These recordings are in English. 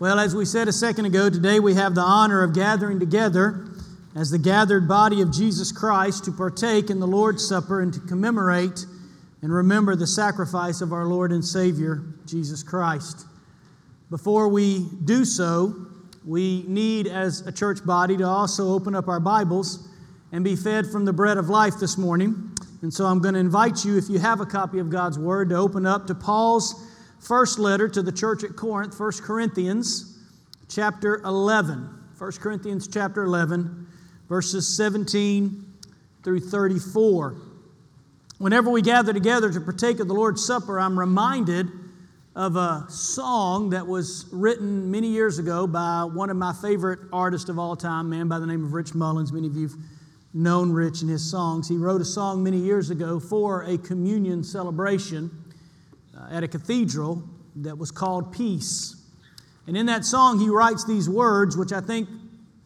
Well, as we said a second ago, today we have the honor of gathering together as the gathered body of Jesus Christ to partake in the Lord's Supper and to commemorate and remember the sacrifice of our Lord and Savior, Jesus Christ. Before we do so, we need, as a church body, to also open up our Bibles and be fed from the bread of life this morning. And so I'm going to invite you, if you have a copy of God's Word, to open up to Paul's first letter to the church at Corinth, 1 Corinthians chapter 11. 1 Corinthians chapter 11, verses 17 through 34. Whenever we gather together to partake of the Lord's Supper, I'm reminded of a song that was written many years ago by one of my favorite artists of all time, man by the name of Rich Mullins. Many of you've known Rich and his songs. He wrote a song many years ago for a communion celebration Uh, at a cathedral that was called Peace. And in that song, he writes these words, which I think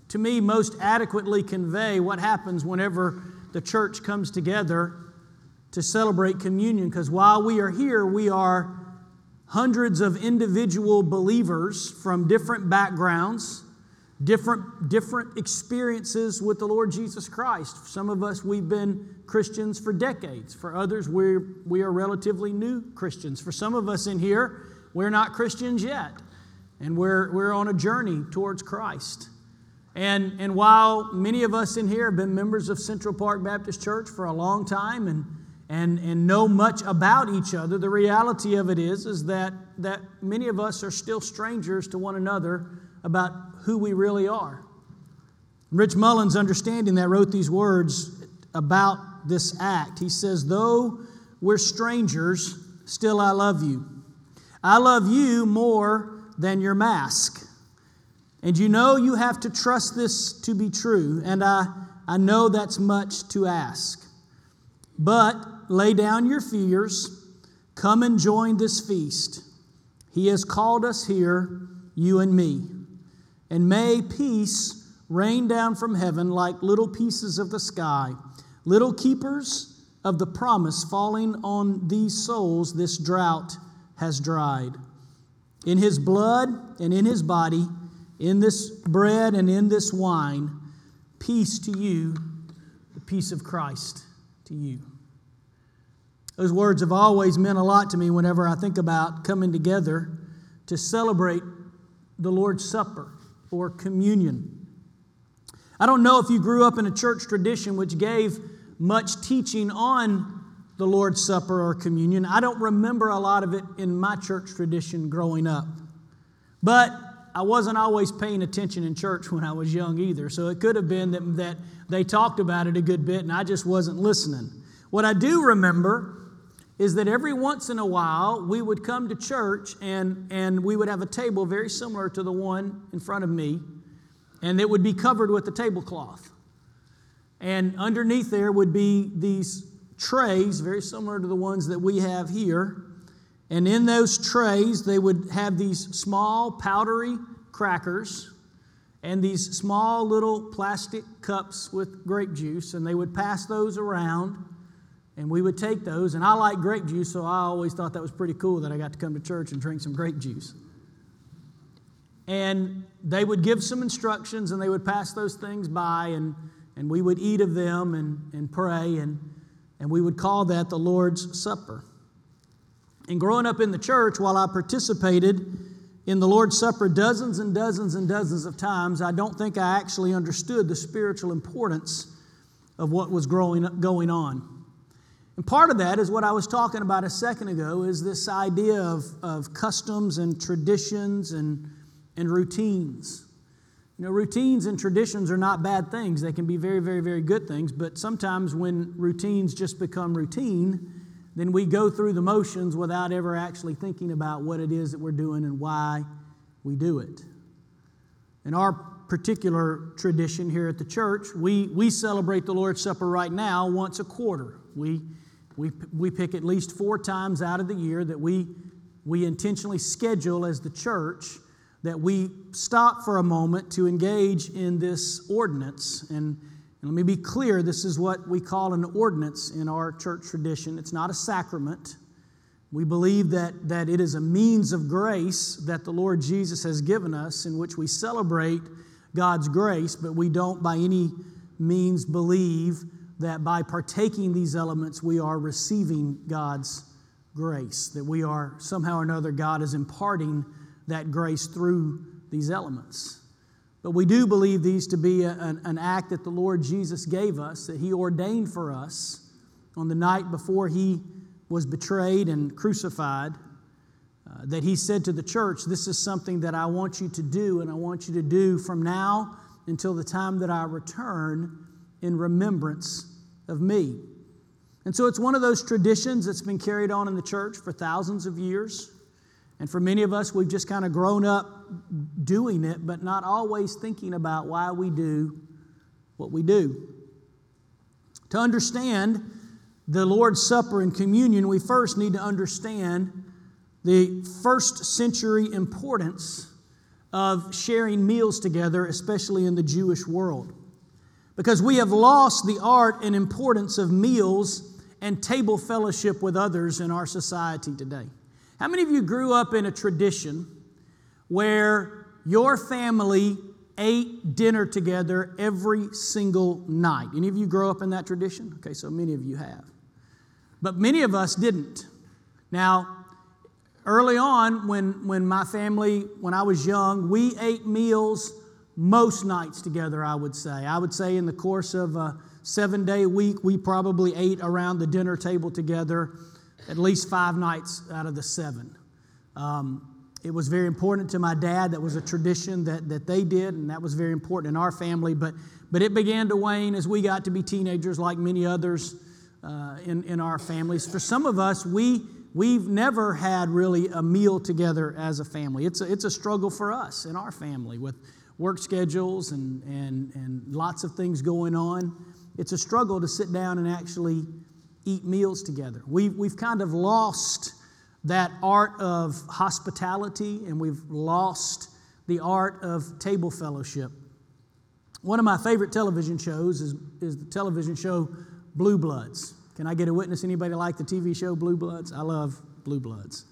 to me most adequately convey what happens whenever the church comes together to celebrate communion. Because while we are here, we are hundreds of individual believers from different backgrounds, different, different experiences with the Lord Jesus Christ. Some of us, we've been Christians for decades. For others, we're, we are relatively new Christians. For some of us in here, we're not Christians yet, and we're, we're on a journey towards Christ. And, and while many of us in here have been members of Central Park Baptist Church for a long time and, and, and know much about each other, the reality of it is, is that, that many of us are still strangers to one another about who we really are. Rich Mullins, understanding that, wrote these words about this act. He says, Though we're strangers, still I love you. I love you more than your mask. And you know you have to trust this to be true, and I, I know that's much to ask. But lay down your fears, come and join this feast. He has called us here, you and me. And may peace rain down from heaven like little pieces of the sky Little keepers of the promise falling on these souls, this drought has dried. In his blood and in his body, in this bread and in this wine, peace to you, the peace of Christ to you. Those words have always meant a lot to me whenever I think about coming together to celebrate the Lord's Supper or communion. I don't know if you grew up in a church tradition which gave much teaching on the Lord's Supper or communion. I don't remember a lot of it in my church tradition growing up. But I wasn't always paying attention in church when I was young either. So it could have been that, that they talked about it a good bit and I just wasn't listening. What I do remember is that every once in a while we would come to church and, and we would have a table very similar to the one in front of me, and it would be covered with a tablecloth. And underneath there would be these trays, very similar to the ones that we have here. And in those trays, they would have these small, powdery crackers and these small little plastic cups with grape juice. And they would pass those around, and we would take those. And I like grape juice, so I always thought that was pretty cool that I got to come to church and drink some grape juice. And they would give some instructions, and they would pass those things by. And and we would eat of them and, and pray, and, and we would call that the Lord's Supper. And growing up in the church, while I participated in the Lord's Supper dozens and dozens and dozens of times, I don't think I actually understood the spiritual importance of what was growing, going on. And part of that is what I was talking about a second ago is this idea of, of customs and traditions and, and routines. You know, routines and traditions are not bad things. They can be very, very, very good things. But sometimes when routines just become routine, then we go through the motions without ever actually thinking about what it is that we're doing and why we do it. In our particular tradition here at the church, we, we celebrate the Lord's Supper right now once a quarter. We, we, we pick at least four times out of the year that we, we intentionally schedule as the church that we stop for a moment to engage in this ordinance. And, and let me be clear this is what we call an ordinance in our church tradition. It's not a sacrament. We believe that, that it is a means of grace that the Lord Jesus has given us in which we celebrate God's grace, but we don't by any means believe that by partaking these elements we are receiving God's grace, that we are somehow or another God is imparting that grace through these elements. But we do believe these to be a, an, an act that the Lord Jesus gave us, that He ordained for us on the night before He was betrayed and crucified, uh, that he said to the church, This is something that I want you to do, and I want you to do from now until the time that I return in remembrance of me. And so it's one of those traditions that's been carried on in the church for thousands of years. And for many of us, we've just kind of grown up doing it, but not always thinking about why we do what we do. To understand the Lord's Supper and communion, we first need to understand the first century importance of sharing meals together, especially in the Jewish world. Because we have lost the art and importance of meals and table fellowship with others in our society today. How many of you grew up in a tradition where your family ate dinner together every single night? Any of you grow up in that tradition? Okay, so many of you have. But many of us didn't. Now, early on, when, when my family, when I was young, we ate meals most nights together, I would say. I would say in the course of a seven day week, we probably ate around the dinner table together at least five nights out of the seven. Um, it was very important to my dad. That was a tradition that, that they did, and that was very important in our family. But, but it began to wane as we got to be teenagers, like many others uh, in, in our families. For some of us, we, we've never had really a meal together as a family. It's a, it's a struggle for us in our family with work schedules and, and, and lots of things going on. It's a struggle to sit down and actually eat meals together. We've, we've kind of lost that art of hospitality and we've lost the art of table fellowship. One of my favorite television shows is, is the television show Blue Bloods. Can I get a witness? Anybody like the TV show Blue Bloods? I love Blue Bloods.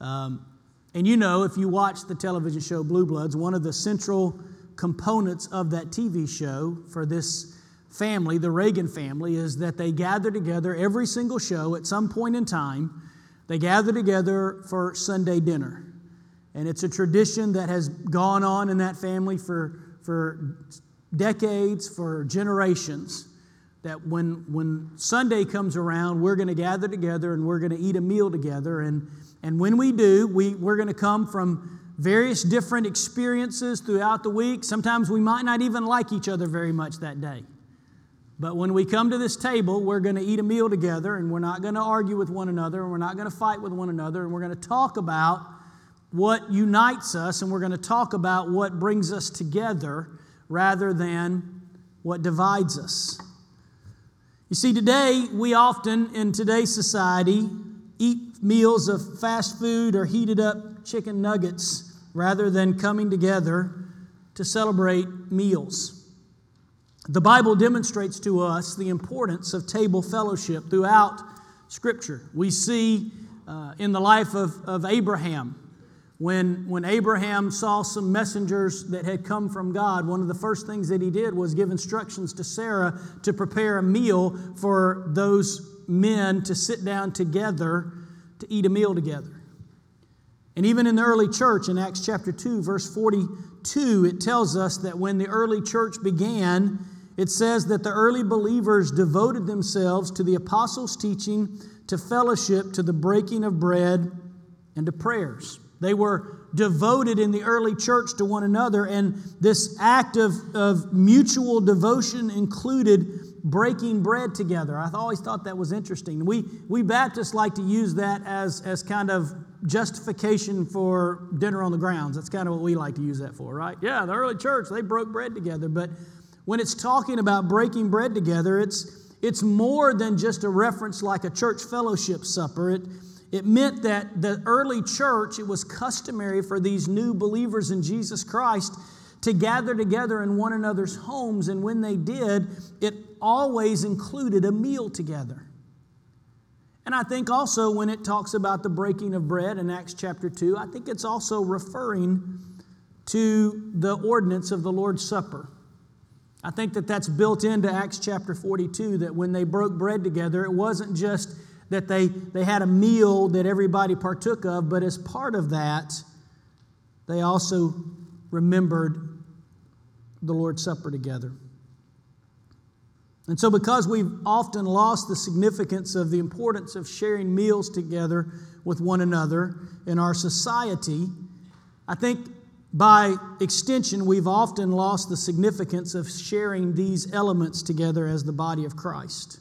Um, and you know, if you watch the television show Blue Bloods, one of the central components of that TV show for this family, the Reagan family, is that they gather together every single show at some point in time. They gather together for Sunday dinner. And it's a tradition that has gone on in that family for, for decades, for generations that when, when Sunday comes around, we're going to gather together and we're going to eat a meal together. And, and when we do, we, we're going to come from various different experiences throughout the week. Sometimes we might not even like each other very much that day. But when we come to this table, we're going to eat a meal together and we're not going to argue with one another and we're not going to fight with one another and we're going to talk about what unites us and we're going to talk about what brings us together rather than what divides us. You see, today, we often in today's society eat meals of fast food or heated up chicken nuggets rather than coming together to celebrate meals. The Bible demonstrates to us the importance of table fellowship throughout Scripture. We see uh, in the life of, of Abraham when, when Abraham saw some messengers that had come from God, one of the first things that he did was give instructions to Sarah to prepare a meal for those men to sit down together to eat a meal together. And even in the early church, in Acts chapter 2, verse 42, it tells us that when the early church began, it says that the early believers devoted themselves to the apostles' teaching, to fellowship, to the breaking of bread, and to prayers. They were devoted in the early church to one another, and this act of, of mutual devotion included breaking bread together. I always thought that was interesting. We, we Baptists like to use that as, as kind of justification for dinner on the grounds. That's kind of what we like to use that for, right? Yeah, the early church, they broke bread together. But when it's talking about breaking bread together, it's, it's more than just a reference like a church fellowship supper. It, it meant that the early church, it was customary for these new believers in Jesus Christ to gather together in one another's homes. And when they did, it always included a meal together. And I think also when it talks about the breaking of bread in Acts chapter 2, I think it's also referring to the ordinance of the Lord's Supper. I think that that's built into Acts chapter 42 that when they broke bread together, it wasn't just that they, they had a meal that everybody partook of, but as part of that, they also remembered the Lord's Supper together. And so, because we've often lost the significance of the importance of sharing meals together with one another in our society, I think by extension, we've often lost the significance of sharing these elements together as the body of Christ.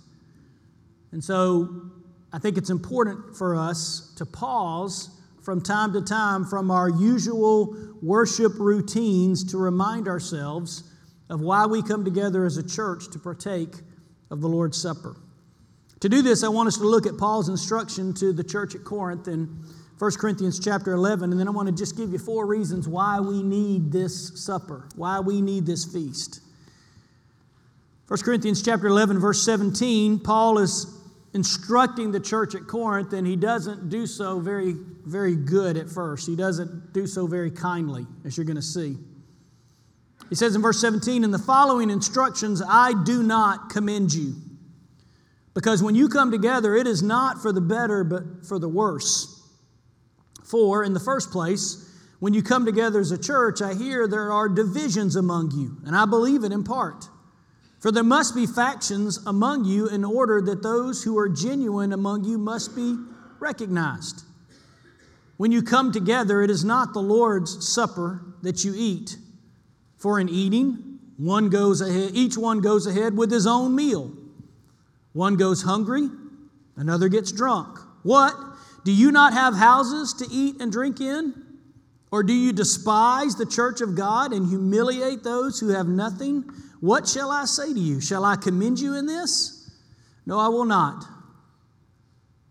And so I think it's important for us to pause from time to time from our usual worship routines to remind ourselves of why we come together as a church to partake of the Lord's Supper. To do this, I want us to look at Paul's instruction to the church at Corinth in 1 Corinthians chapter 11, and then I want to just give you four reasons why we need this supper, why we need this feast. 1 Corinthians chapter 11, verse 17, Paul is instructing the church at Corinth, and he doesn't do so very, very good at first. He doesn't do so very kindly, as you're going to see. He says in verse 17, In the following instructions, I do not commend you. Because when you come together, it is not for the better, but for the worse. For, in the first place, when you come together as a church, I hear there are divisions among you, and I believe it in part. For there must be factions among you in order that those who are genuine among you must be recognized. When you come together, it is not the Lord's supper that you eat. For in eating, one goes ahead, each one goes ahead with his own meal. One goes hungry, another gets drunk. What? Do you not have houses to eat and drink in? Or do you despise the church of God and humiliate those who have nothing? What shall I say to you? Shall I commend you in this? No, I will not.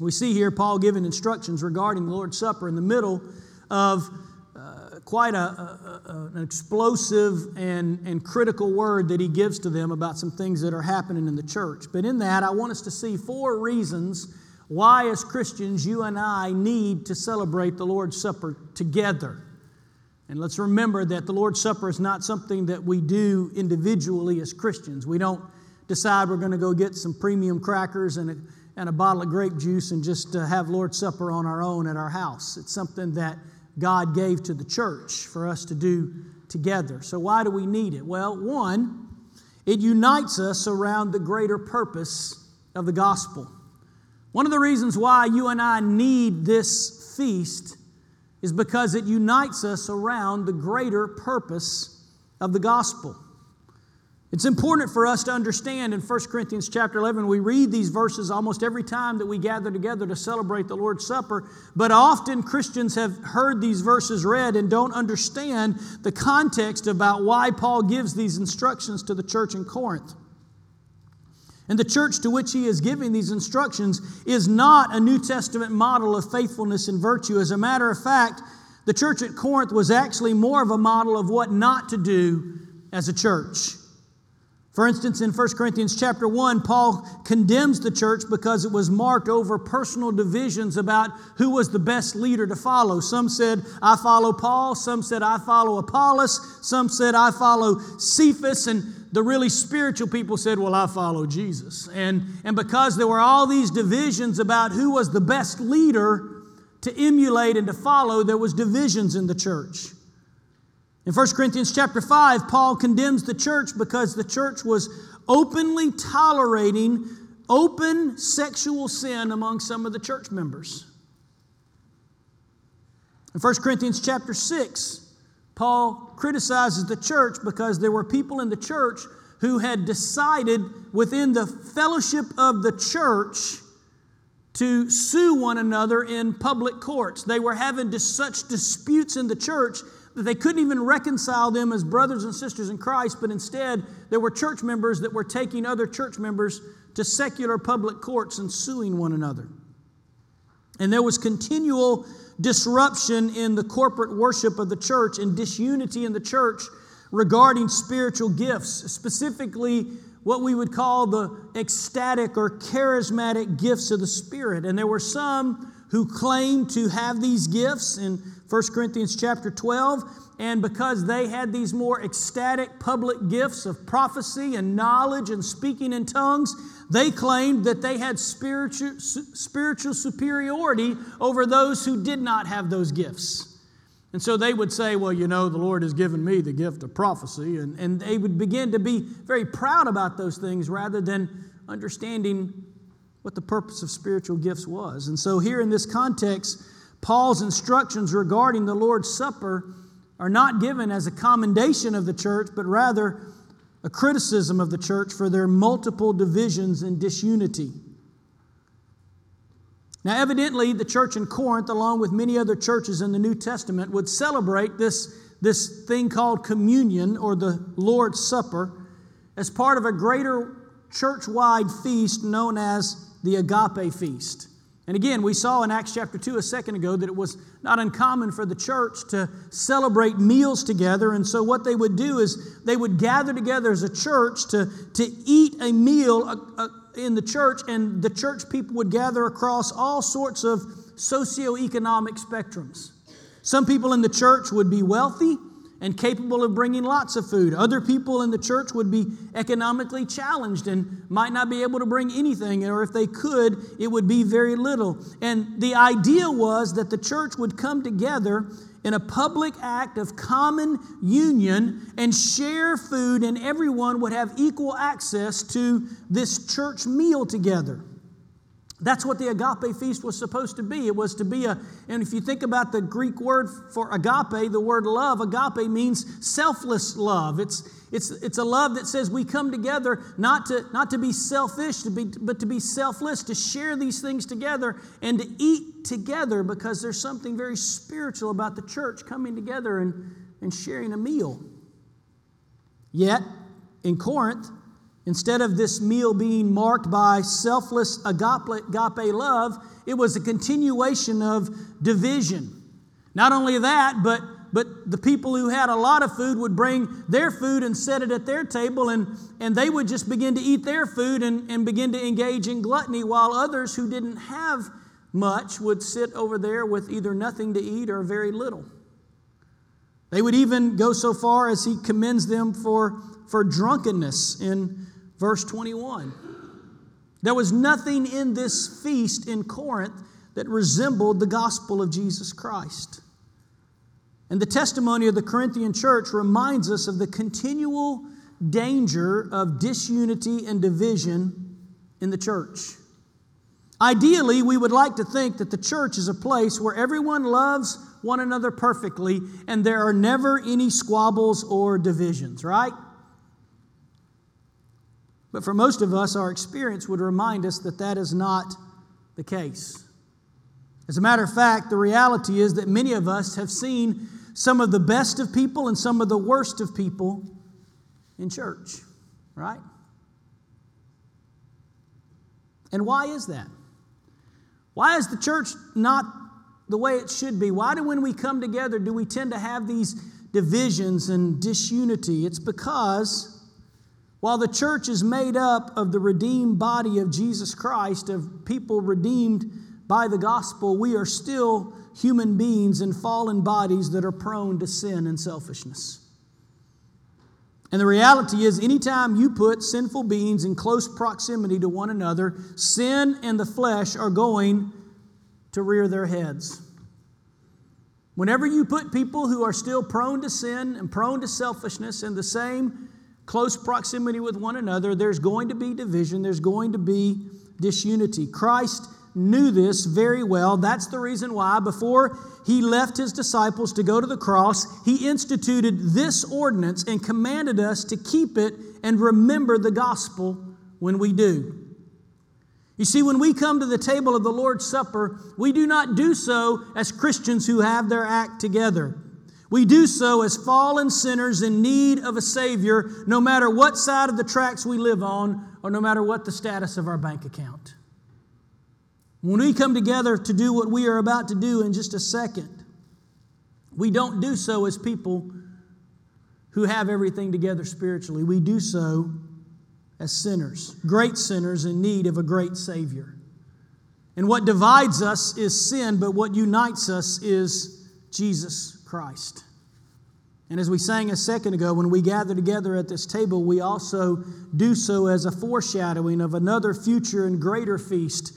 We see here Paul giving instructions regarding the Lord's Supper in the middle of uh, quite a, a, an explosive and, and critical word that he gives to them about some things that are happening in the church. But in that, I want us to see four reasons why, as Christians, you and I need to celebrate the Lord's Supper together. And let's remember that the Lord's Supper is not something that we do individually as Christians. We don't decide we're going to go get some premium crackers and a, and a bottle of grape juice and just uh, have Lord's Supper on our own at our house. It's something that God gave to the church for us to do together. So, why do we need it? Well, one, it unites us around the greater purpose of the gospel. One of the reasons why you and I need this feast is because it unites us around the greater purpose of the gospel. It's important for us to understand in 1 Corinthians chapter 11, we read these verses almost every time that we gather together to celebrate the Lord's Supper, but often Christians have heard these verses read and don't understand the context about why Paul gives these instructions to the church in Corinth. And the church to which he is giving these instructions is not a New Testament model of faithfulness and virtue. As a matter of fact, the church at Corinth was actually more of a model of what not to do as a church. For instance, in 1 Corinthians chapter 1, Paul condemns the church because it was marked over personal divisions about who was the best leader to follow. Some said, I follow Paul. Some said, I follow Apollos. Some said, I follow Cephas. And the really spiritual people said, Well, I follow Jesus. And, and because there were all these divisions about who was the best leader to emulate and to follow, there was divisions in the church. In 1 Corinthians chapter 5, Paul condemns the church because the church was openly tolerating open sexual sin among some of the church members. In 1 Corinthians chapter 6, Paul criticizes the church because there were people in the church who had decided within the fellowship of the church to sue one another in public courts. They were having such disputes in the church that they couldn't even reconcile them as brothers and sisters in Christ, but instead there were church members that were taking other church members to secular public courts and suing one another. And there was continual disruption in the corporate worship of the church and disunity in the church regarding spiritual gifts, specifically what we would call the ecstatic or charismatic gifts of the Spirit. And there were some who claimed to have these gifts in 1 Corinthians chapter 12. And because they had these more ecstatic public gifts of prophecy and knowledge and speaking in tongues, they claimed that they had spiritual, spiritual superiority over those who did not have those gifts. And so they would say, Well, you know, the Lord has given me the gift of prophecy. And, and they would begin to be very proud about those things rather than understanding what the purpose of spiritual gifts was. And so, here in this context, Paul's instructions regarding the Lord's Supper are not given as a commendation of the church, but rather a criticism of the church for their multiple divisions and disunity. Now, evidently, the church in Corinth, along with many other churches in the New Testament, would celebrate this, this thing called communion or the Lord's Supper as part of a greater church wide feast known as the Agape Feast. And again, we saw in Acts chapter 2 a second ago that it was not uncommon for the church to celebrate meals together. And so, what they would do is they would gather together as a church to, to eat a meal uh, uh, in the church, and the church people would gather across all sorts of socioeconomic spectrums. Some people in the church would be wealthy, and capable of bringing lots of food. Other people in the church would be economically challenged and might not be able to bring anything, or if they could, it would be very little. And the idea was that the church would come together in a public act of common union and share food, and everyone would have equal access to this church meal together. That's what the agape feast was supposed to be. It was to be a, and if you think about the Greek word for agape, the word love, agape means selfless love. It's, it's, it's a love that says we come together not to, not to be selfish, to be, but to be selfless, to share these things together and to eat together because there's something very spiritual about the church coming together and, and sharing a meal. Yet, in Corinth, Instead of this meal being marked by selfless agape, love, it was a continuation of division. Not only that, but, but the people who had a lot of food would bring their food and set it at their table, and, and they would just begin to eat their food and, and begin to engage in gluttony, while others who didn't have much would sit over there with either nothing to eat or very little. They would even go so far as he commends them for, for drunkenness in Verse 21. There was nothing in this feast in Corinth that resembled the gospel of Jesus Christ. And the testimony of the Corinthian church reminds us of the continual danger of disunity and division in the church. Ideally, we would like to think that the church is a place where everyone loves one another perfectly and there are never any squabbles or divisions, right? But for most of us, our experience would remind us that that is not the case. As a matter of fact, the reality is that many of us have seen some of the best of people and some of the worst of people in church, right? And why is that? Why is the church not the way it should be? Why do when we come together do we tend to have these divisions and disunity? It's because while the church is made up of the redeemed body of Jesus Christ, of people redeemed by the gospel, we are still human beings in fallen bodies that are prone to sin and selfishness. And the reality is, anytime you put sinful beings in close proximity to one another, sin and the flesh are going to rear their heads. Whenever you put people who are still prone to sin and prone to selfishness in the same close proximity with one another, there's going to be division, there's going to be disunity. Christ knew this very well. That's the reason why, before he left his disciples to go to the cross, he instituted this ordinance and commanded us to keep it and remember the gospel when we do. You see, when we come to the table of the Lord's Supper, we do not do so as Christians who have their act together. We do so as fallen sinners in need of a Savior, no matter what side of the tracks we live on or no matter what the status of our bank account. When we come together to do what we are about to do in just a second, we don't do so as people who have everything together spiritually. We do so as sinners, great sinners in need of a great Savior. And what divides us is sin, but what unites us is Jesus Christ. And as we sang a second ago, when we gather together at this table, we also do so as a foreshadowing of another future and greater feast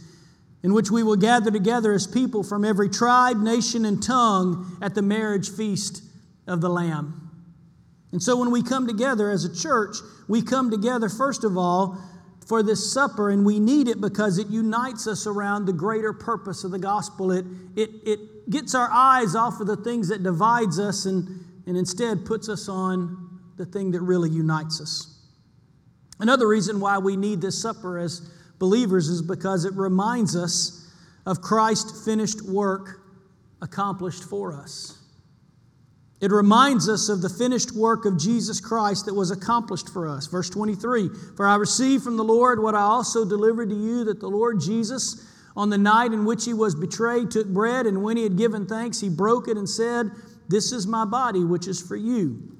in which we will gather together as people from every tribe, nation, and tongue at the marriage feast of the Lamb. And so when we come together as a church, we come together, first of all, for this supper, and we need it because it unites us around the greater purpose of the gospel. It, it, it gets our eyes off of the things that divides us and, and instead puts us on the thing that really unites us. Another reason why we need this supper as believers is because it reminds us of Christ's finished work accomplished for us. It reminds us of the finished work of Jesus Christ that was accomplished for us. Verse 23 For I received from the Lord what I also delivered to you that the Lord Jesus, on the night in which he was betrayed, took bread, and when he had given thanks, he broke it and said, This is my body, which is for you.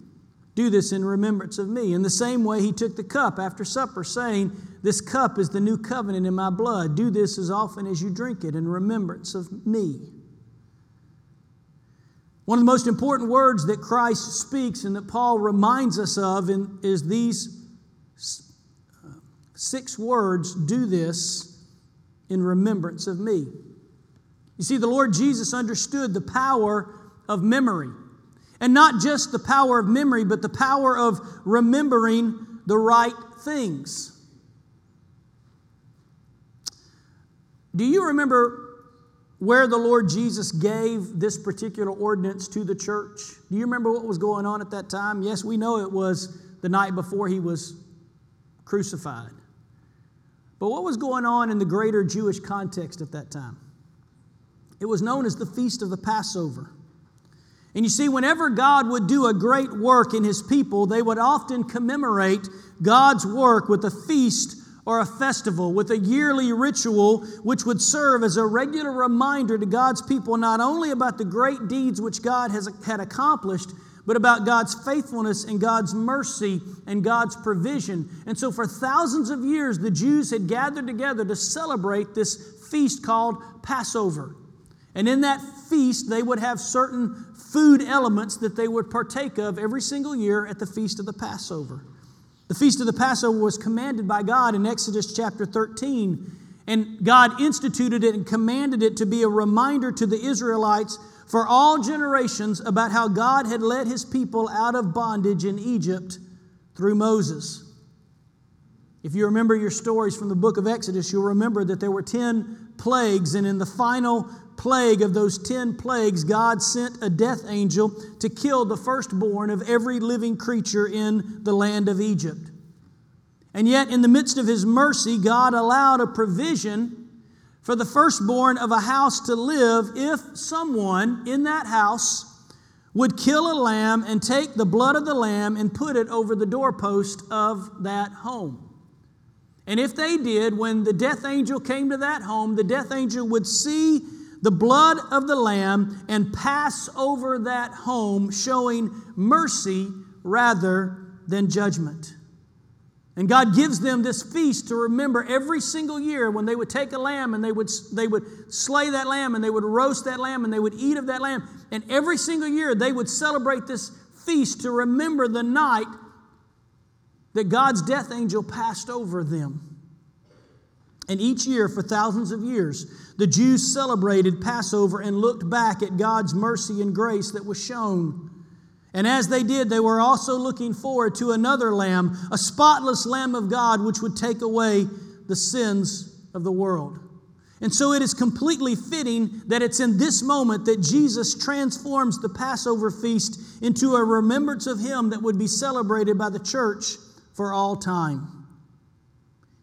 Do this in remembrance of me. In the same way, he took the cup after supper, saying, This cup is the new covenant in my blood. Do this as often as you drink it in remembrance of me. One of the most important words that Christ speaks and that Paul reminds us of in, is these uh, six words do this in remembrance of me. You see, the Lord Jesus understood the power of memory. And not just the power of memory, but the power of remembering the right things. Do you remember where the Lord Jesus gave this particular ordinance to the church? Do you remember what was going on at that time? Yes, we know it was the night before he was crucified. But what was going on in the greater Jewish context at that time? It was known as the Feast of the Passover. And you see, whenever God would do a great work in his people, they would often commemorate God's work with a feast or a festival, with a yearly ritual which would serve as a regular reminder to God's people not only about the great deeds which God has, had accomplished, but about God's faithfulness and God's mercy and God's provision. And so, for thousands of years, the Jews had gathered together to celebrate this feast called Passover. And in that feast, they would have certain food elements that they would partake of every single year at the feast of the Passover. The feast of the Passover was commanded by God in Exodus chapter 13, and God instituted it and commanded it to be a reminder to the Israelites for all generations about how God had led his people out of bondage in Egypt through Moses. If you remember your stories from the book of Exodus, you'll remember that there were 10 plagues, and in the final plague of those 10 plagues, God sent a death angel to kill the firstborn of every living creature in the land of Egypt. And yet, in the midst of his mercy, God allowed a provision for the firstborn of a house to live if someone in that house would kill a lamb and take the blood of the lamb and put it over the doorpost of that home. And if they did, when the death angel came to that home, the death angel would see the blood of the Lamb and pass over that home, showing mercy rather than judgment. And God gives them this feast to remember every single year when they would take a lamb and they would, they would slay that lamb and they would roast that lamb and they would eat of that lamb. And every single year they would celebrate this feast to remember the night that God's death angel passed over them. And each year, for thousands of years, the Jews celebrated Passover and looked back at God's mercy and grace that was shown. And as they did, they were also looking forward to another lamb, a spotless lamb of God, which would take away the sins of the world. And so it is completely fitting that it's in this moment that Jesus transforms the Passover feast into a remembrance of Him that would be celebrated by the church for all time.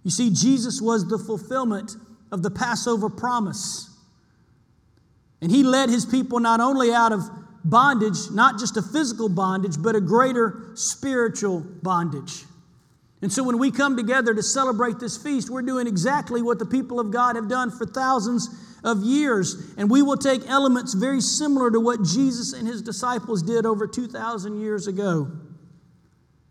You see, Jesus was the fulfillment of the Passover promise. And He led His people not only out of bondage, not just a physical bondage, but a greater spiritual bondage. And so when we come together to celebrate this feast, we're doing exactly what the people of God have done for thousands of years. And we will take elements very similar to what Jesus and his disciples did over 2,000 years ago.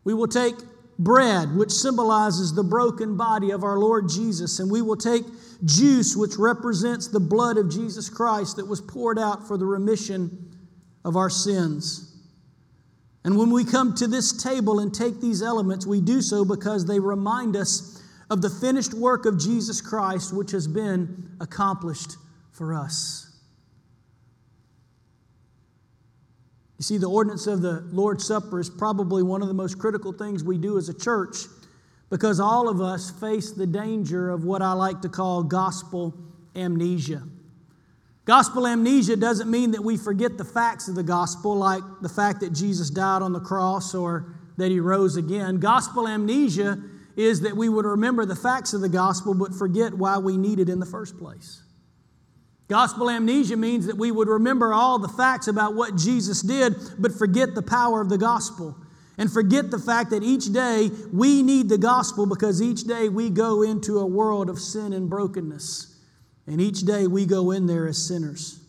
We will take bread, which symbolizes the broken body of our Lord Jesus, and we will take juice, which represents the blood of Jesus Christ that was poured out for the remission of our sins. And when we come to this table and take these elements, we do so because they remind us of the finished work of Jesus Christ, which has been accomplished for us. You see, the ordinance of the Lord's Supper is probably one of the most critical things we do as a church because all of us face the danger of what I like to call gospel amnesia. Gospel amnesia doesn't mean that we forget the facts of the gospel, like the fact that Jesus died on the cross or that he rose again. Gospel amnesia is that we would remember the facts of the gospel but forget why we need it in the first place. Gospel amnesia means that we would remember all the facts about what Jesus did but forget the power of the gospel. And forget the fact that each day we need the gospel because each day we go into a world of sin and brokenness. And each day we go in there as sinners.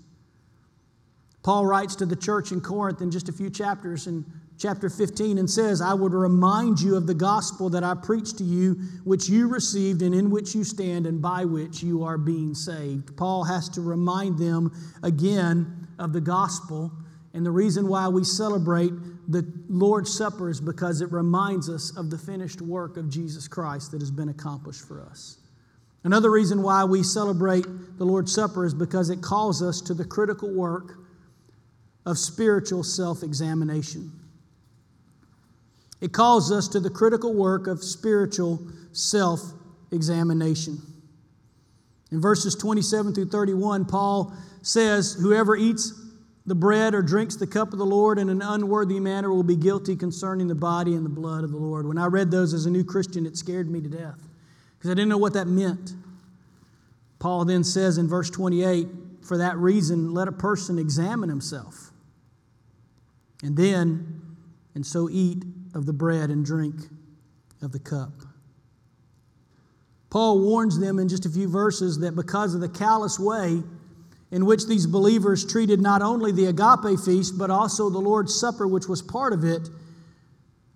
Paul writes to the church in Corinth in just a few chapters in chapter 15 and says, I would remind you of the gospel that I preached to you, which you received and in which you stand and by which you are being saved. Paul has to remind them again of the gospel. And the reason why we celebrate the Lord's Supper is because it reminds us of the finished work of Jesus Christ that has been accomplished for us. Another reason why we celebrate the Lord's Supper is because it calls us to the critical work of spiritual self examination. It calls us to the critical work of spiritual self examination. In verses 27 through 31, Paul says, Whoever eats the bread or drinks the cup of the Lord in an unworthy manner will be guilty concerning the body and the blood of the Lord. When I read those as a new Christian, it scared me to death because I didn't know what that meant. Paul then says in verse 28 For that reason, let a person examine himself, and then, and so eat of the bread and drink of the cup. Paul warns them in just a few verses that because of the callous way in which these believers treated not only the agape feast, but also the Lord's Supper, which was part of it,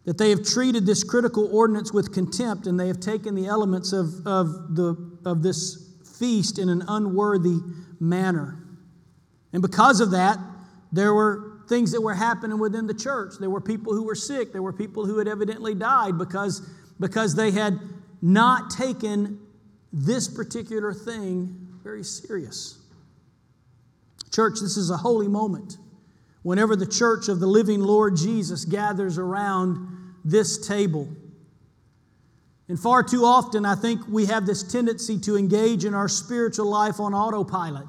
that they have treated this critical ordinance with contempt and they have taken the elements of, of, the, of this feast in an unworthy manner. And because of that, there were things that were happening within the church. There were people who were sick. There were people who had evidently died because, because they had not taken this particular thing very serious. Church, this is a holy moment. Whenever the church of the living Lord Jesus gathers around this table. And far too often, I think we have this tendency to engage in our spiritual life on autopilot.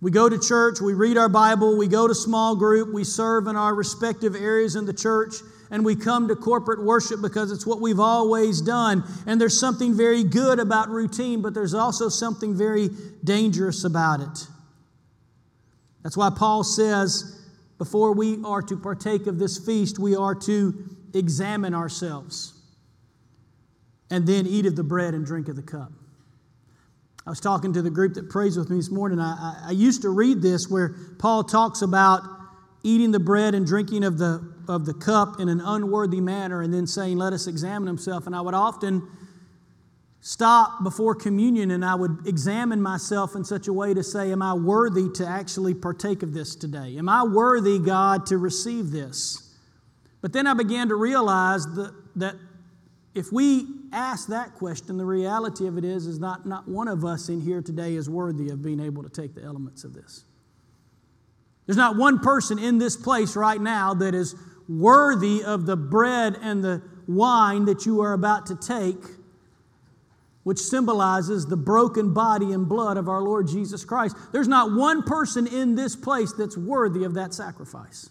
We go to church, we read our Bible, we go to small group, we serve in our respective areas in the church, and we come to corporate worship because it's what we've always done. And there's something very good about routine, but there's also something very dangerous about it. That's why Paul says, before we are to partake of this feast, we are to examine ourselves, and then eat of the bread and drink of the cup. I was talking to the group that prays with me this morning. I, I, used to read this where Paul talks about eating the bread and drinking of the, of the cup in an unworthy manner and then saying, Let us examine himself. And I would often stop before communion and I would examine myself in such a way to say, Am I worthy to actually partake of this today? Am I worthy, God, to receive this? But then I began to realize that, that if we ask that question, the reality of it is, is not, not one of us in here today is worthy of being able to take the elements of this. There's not one person in this place right now that is worthy of the bread and the wine that you are about to take, which symbolizes the broken body and blood of our Lord Jesus Christ. There's not one person in this place that's worthy of that sacrifice.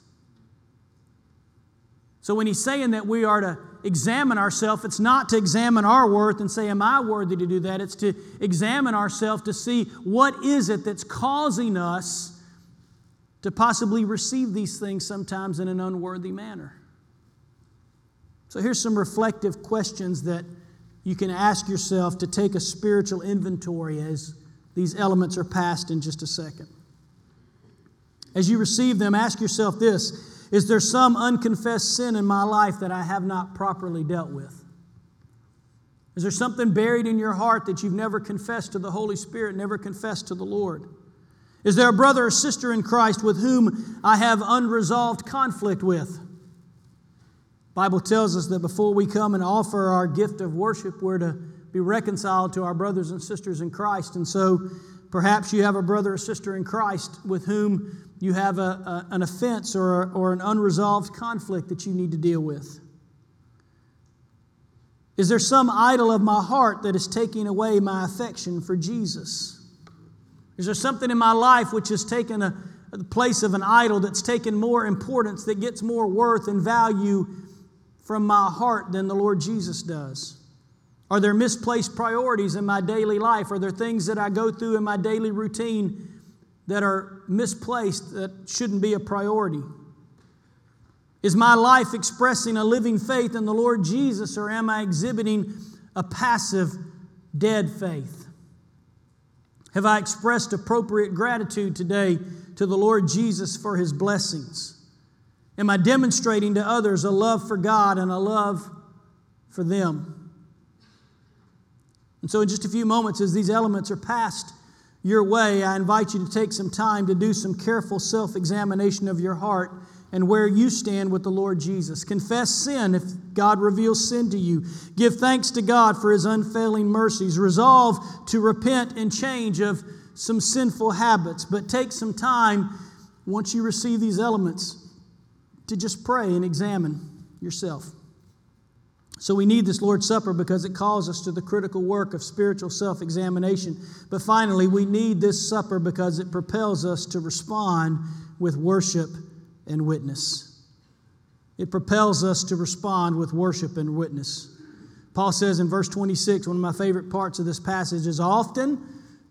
So when he's saying that we are to examine ourselves, it's not to examine our worth and say, Am I worthy to do that? It's to examine ourselves to see what is it that's causing us to possibly receive these things sometimes in an unworthy manner. So here's some reflective questions that you can ask yourself to take a spiritual inventory as these elements are passed in just a second. As you receive them, ask yourself this is there some unconfessed sin in my life that I have not properly dealt with? Is there something buried in your heart that you've never confessed to the Holy Spirit, never confessed to the Lord? Is there a brother or sister in Christ with whom I have unresolved conflict with? Bible tells us that before we come and offer our gift of worship, we're to be reconciled to our brothers and sisters in Christ. And so perhaps you have a brother or sister in Christ with whom you have a, a, an offense or, or an unresolved conflict that you need to deal with? Is there some idol of my heart that is taking away my affection for Jesus? Is there something in my life which has taken a, a place of an idol that's taken more importance, that gets more worth and value from my heart than the Lord Jesus does? Are there misplaced priorities in my daily life? Are there things that I go through in my daily routine that are misplaced that shouldn't be a priority? Is my life expressing a living faith in the Lord Jesus, or am I exhibiting a passive, dead faith? Have I expressed appropriate gratitude today to the Lord Jesus for his blessings? Am I demonstrating to others a love for God and a love for them? And so, in just a few moments, as these elements are passed your way, I invite you to take some time to do some careful self examination of your heart and where you stand with the Lord Jesus. Confess sin if God reveals sin to you. Give thanks to God for his unfailing mercies. Resolve to repent and change of some sinful habits, but take some time once you receive these elements to just pray and examine yourself. So we need this Lord's Supper because it calls us to the critical work of spiritual self examination. But finally, we need this supper because it propels us to respond with worship and witness. It propels us to respond with worship and witness. Paul says in verse 26, one of my favorite parts of this passage is often,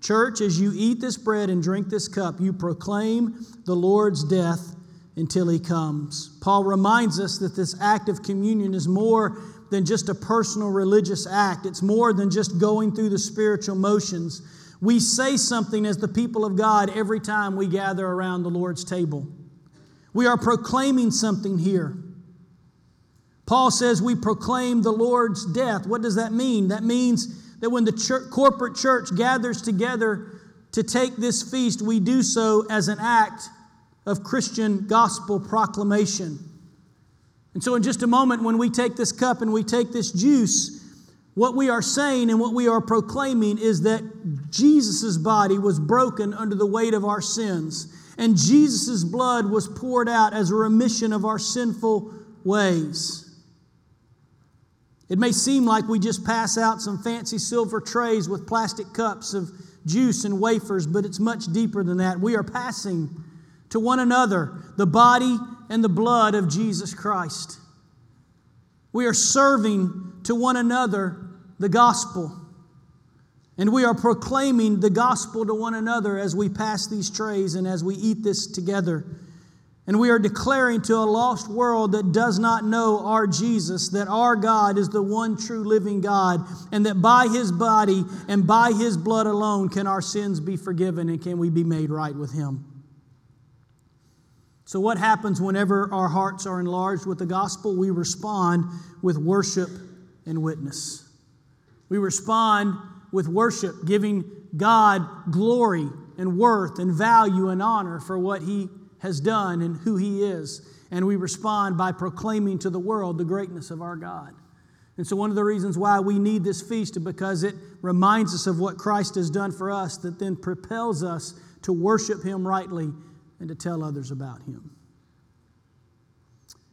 church, as you eat this bread and drink this cup, you proclaim the Lord's death until he comes. Paul reminds us that this act of communion is more than just a personal religious act, it's more than just going through the spiritual motions. We say something as the people of God every time we gather around the Lord's table. We are proclaiming something here. Paul says we proclaim the Lord's death. What does that mean? That means that when the church, corporate church gathers together to take this feast, we do so as an act of Christian gospel proclamation. And so, in just a moment, when we take this cup and we take this juice, what we are saying and what we are proclaiming is that Jesus' body was broken under the weight of our sins, and Jesus' blood was poured out as a remission of our sinful ways. It may seem like we just pass out some fancy silver trays with plastic cups of juice and wafers, but it's much deeper than that. We are passing to one another the body and the blood of Jesus Christ. We are serving to one another the gospel. And we are proclaiming the gospel to one another as we pass these trays and as we eat this together. And we are declaring to a lost world that does not know our Jesus that our God is the one true living God, and that by his body and by his blood alone can our sins be forgiven and can we be made right with him. So, what happens whenever our hearts are enlarged with the gospel? We respond with worship and witness. We respond with worship, giving God glory and worth and value and honor for what he has done and who He is. And we respond by proclaiming to the world the greatness of our God. And so, one of the reasons why we need this feast is because it reminds us of what Christ has done for us, that then propels us to worship Him rightly and to tell others about Him.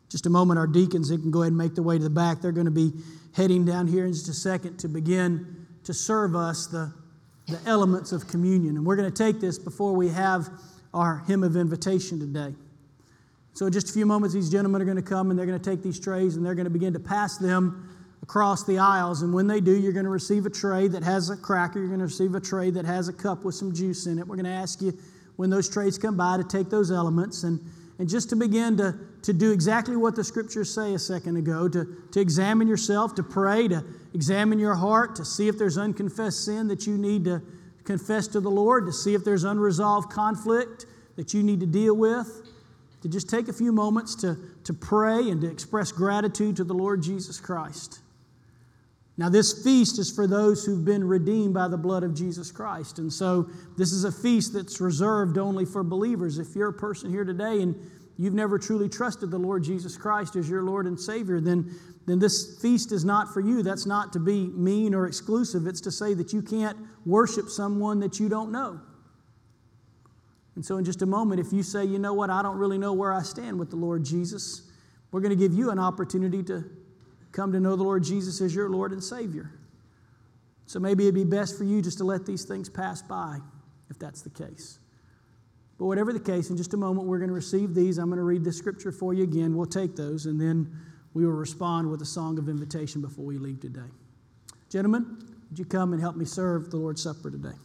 Just a moment, our deacons, they can go ahead and make their way to the back. They're going to be heading down here in just a second to begin to serve us the, the elements of communion. And we're going to take this before we have our hymn of invitation today. So, in just a few moments, these gentlemen are going to come and they're going to take these trays and they're going to begin to pass them across the aisles. And when they do, you're going to receive a tray that has a cracker. You're going to receive a tray that has a cup with some juice in it. We're going to ask you when those trays come by to take those elements and, and just to begin to, to do exactly what the scriptures say a second ago to, to examine yourself, to pray, to examine your heart, to see if there's unconfessed sin that you need to confess to the Lord, to see if there's unresolved conflict that you need to deal with, to just take a few moments to, to pray and to express gratitude to the Lord Jesus Christ. Now, this feast is for those who've been redeemed by the blood of Jesus Christ. And so, this is a feast that's reserved only for believers. If you're a person here today and you've never truly trusted the Lord Jesus Christ as your Lord and Savior, then, then this feast is not for you. That's not to be mean or exclusive. It's to say that you can't worship someone that you don't know. And so, in just a moment, if you say, you know what, I don't really know where I stand with the Lord Jesus, we're going to give you an opportunity to come to know the Lord Jesus as your Lord and Savior. So maybe it'd be best for you just to let these things pass by if that's the case. But whatever the case, in just a moment, we're going to receive these. I'm going to read the scripture for you again. We'll take those, and then we will respond with a song of invitation before we leave today. Gentlemen, would you come and help me serve the Lord's Supper today?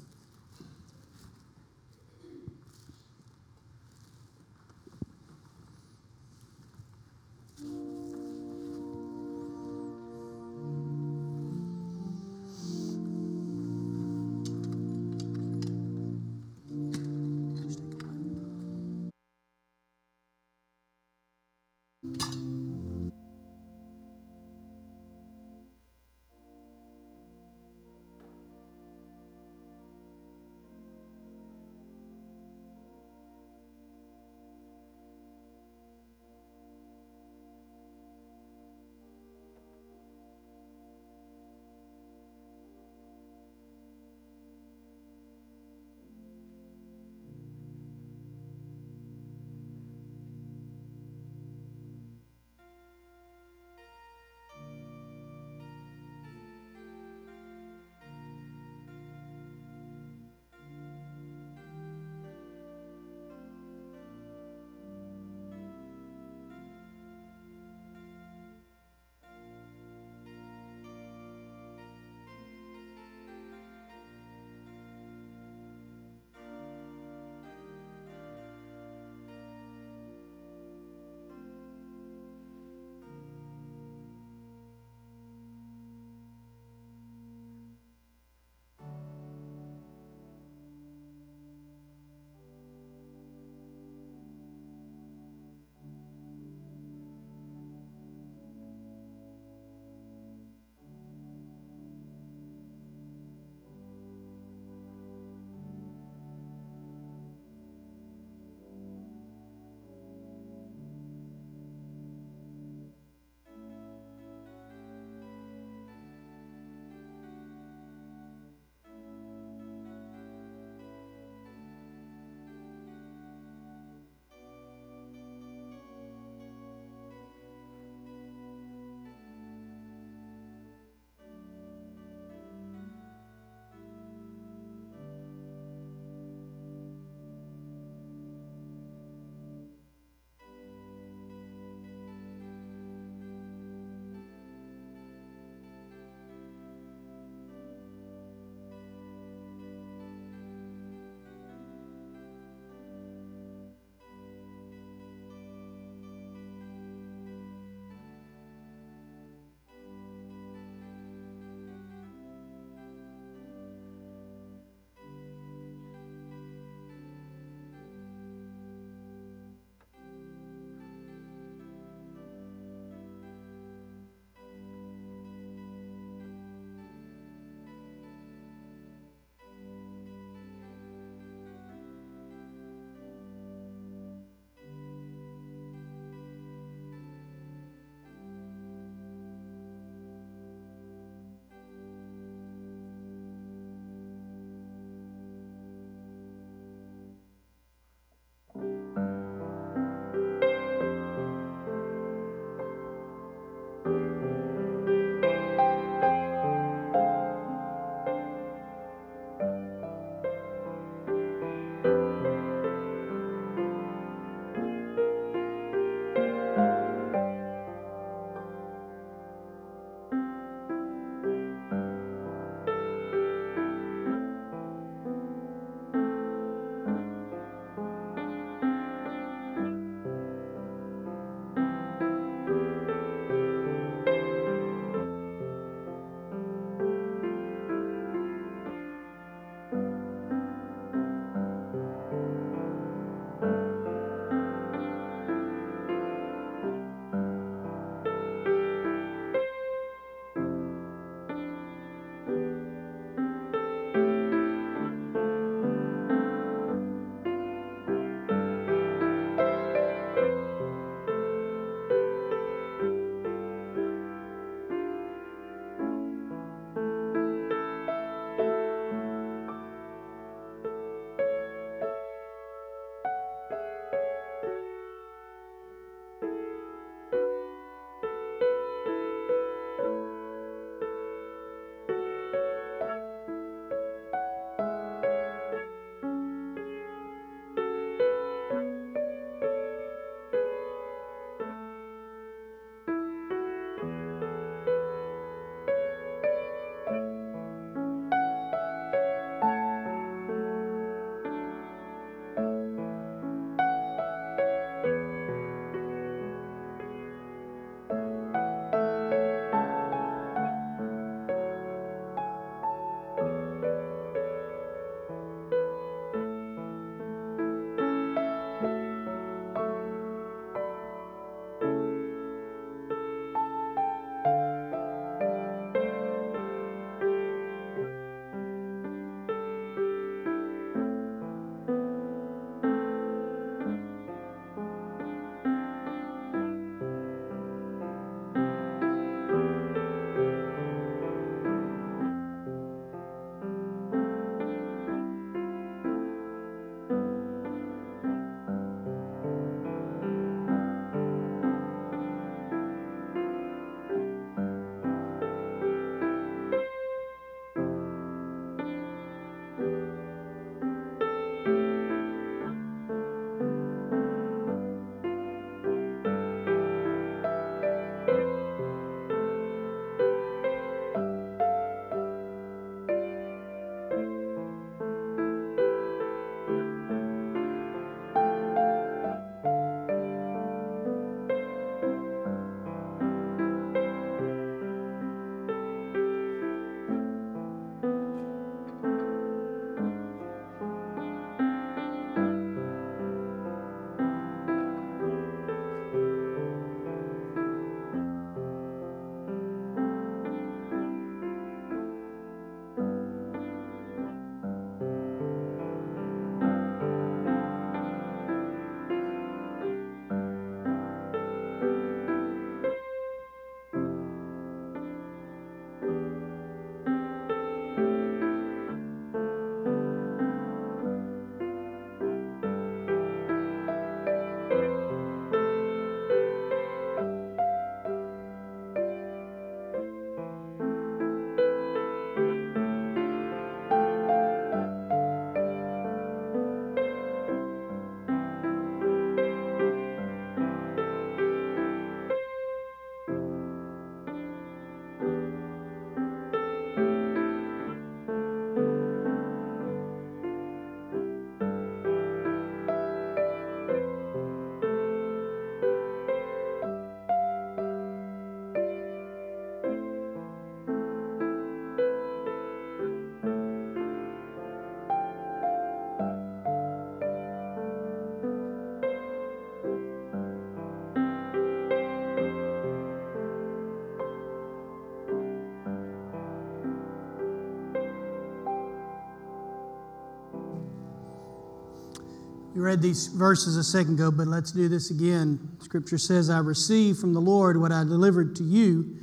You read these verses a second ago, but let's do this again. Scripture says, I received from the Lord what I delivered to you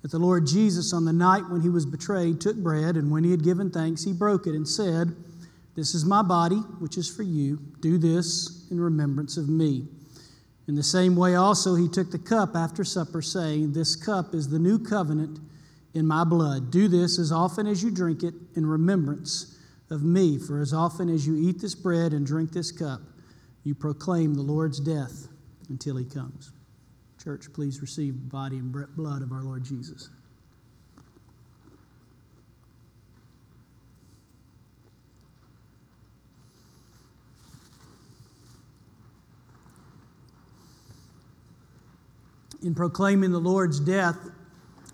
that the Lord Jesus, on the night when he was betrayed, took bread, and when he had given thanks, he broke it and said, This is my body, which is for you. Do this in remembrance of me. In the same way, also, he took the cup after supper, saying, This cup is the new covenant in my blood. Do this as often as you drink it in remembrance of me. For as often as you eat this bread and drink this cup, you proclaim the Lord's death until he comes. Church, please receive the body and blood of our Lord Jesus. In proclaiming the Lord's death,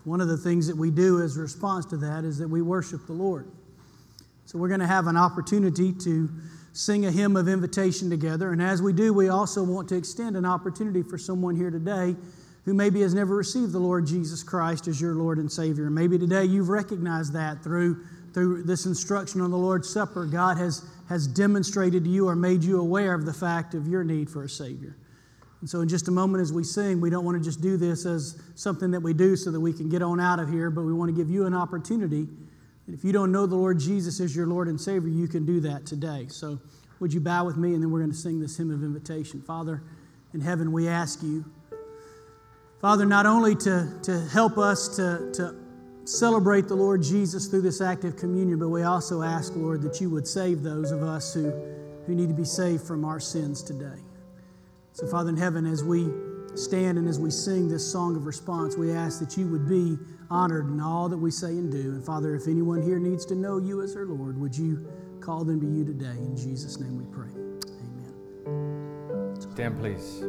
one of the things that we do as a response to that is that we worship the Lord. So we're going to have an opportunity to sing a hymn of invitation together. And as we do, we also want to extend an opportunity for someone here today who maybe has never received the Lord Jesus Christ as your Lord and Savior. Maybe today you've recognized that through, through this instruction on the Lord's Supper. God has, has demonstrated to you or made you aware of the fact of your need for a Savior. And so, in just a moment, as we sing, we don't want to just do this as something that we do so that we can get on out of here, but we want to give you an opportunity and if you don't know the Lord Jesus as your Lord and Savior, you can do that today. So, would you bow with me and then we're going to sing this hymn of invitation. Father, in heaven, we ask you, Father, not only to, to help us to, to celebrate the Lord Jesus through this act of communion, but we also ask, Lord, that you would save those of us who, who need to be saved from our sins today. So, Father in heaven, as we stand and as we sing this song of response, we ask that you would be honored in all that we say and do. And Father, if anyone here needs to know you as their Lord, would you call them to you today? In Jesus' name we pray. Amen. Stand, please.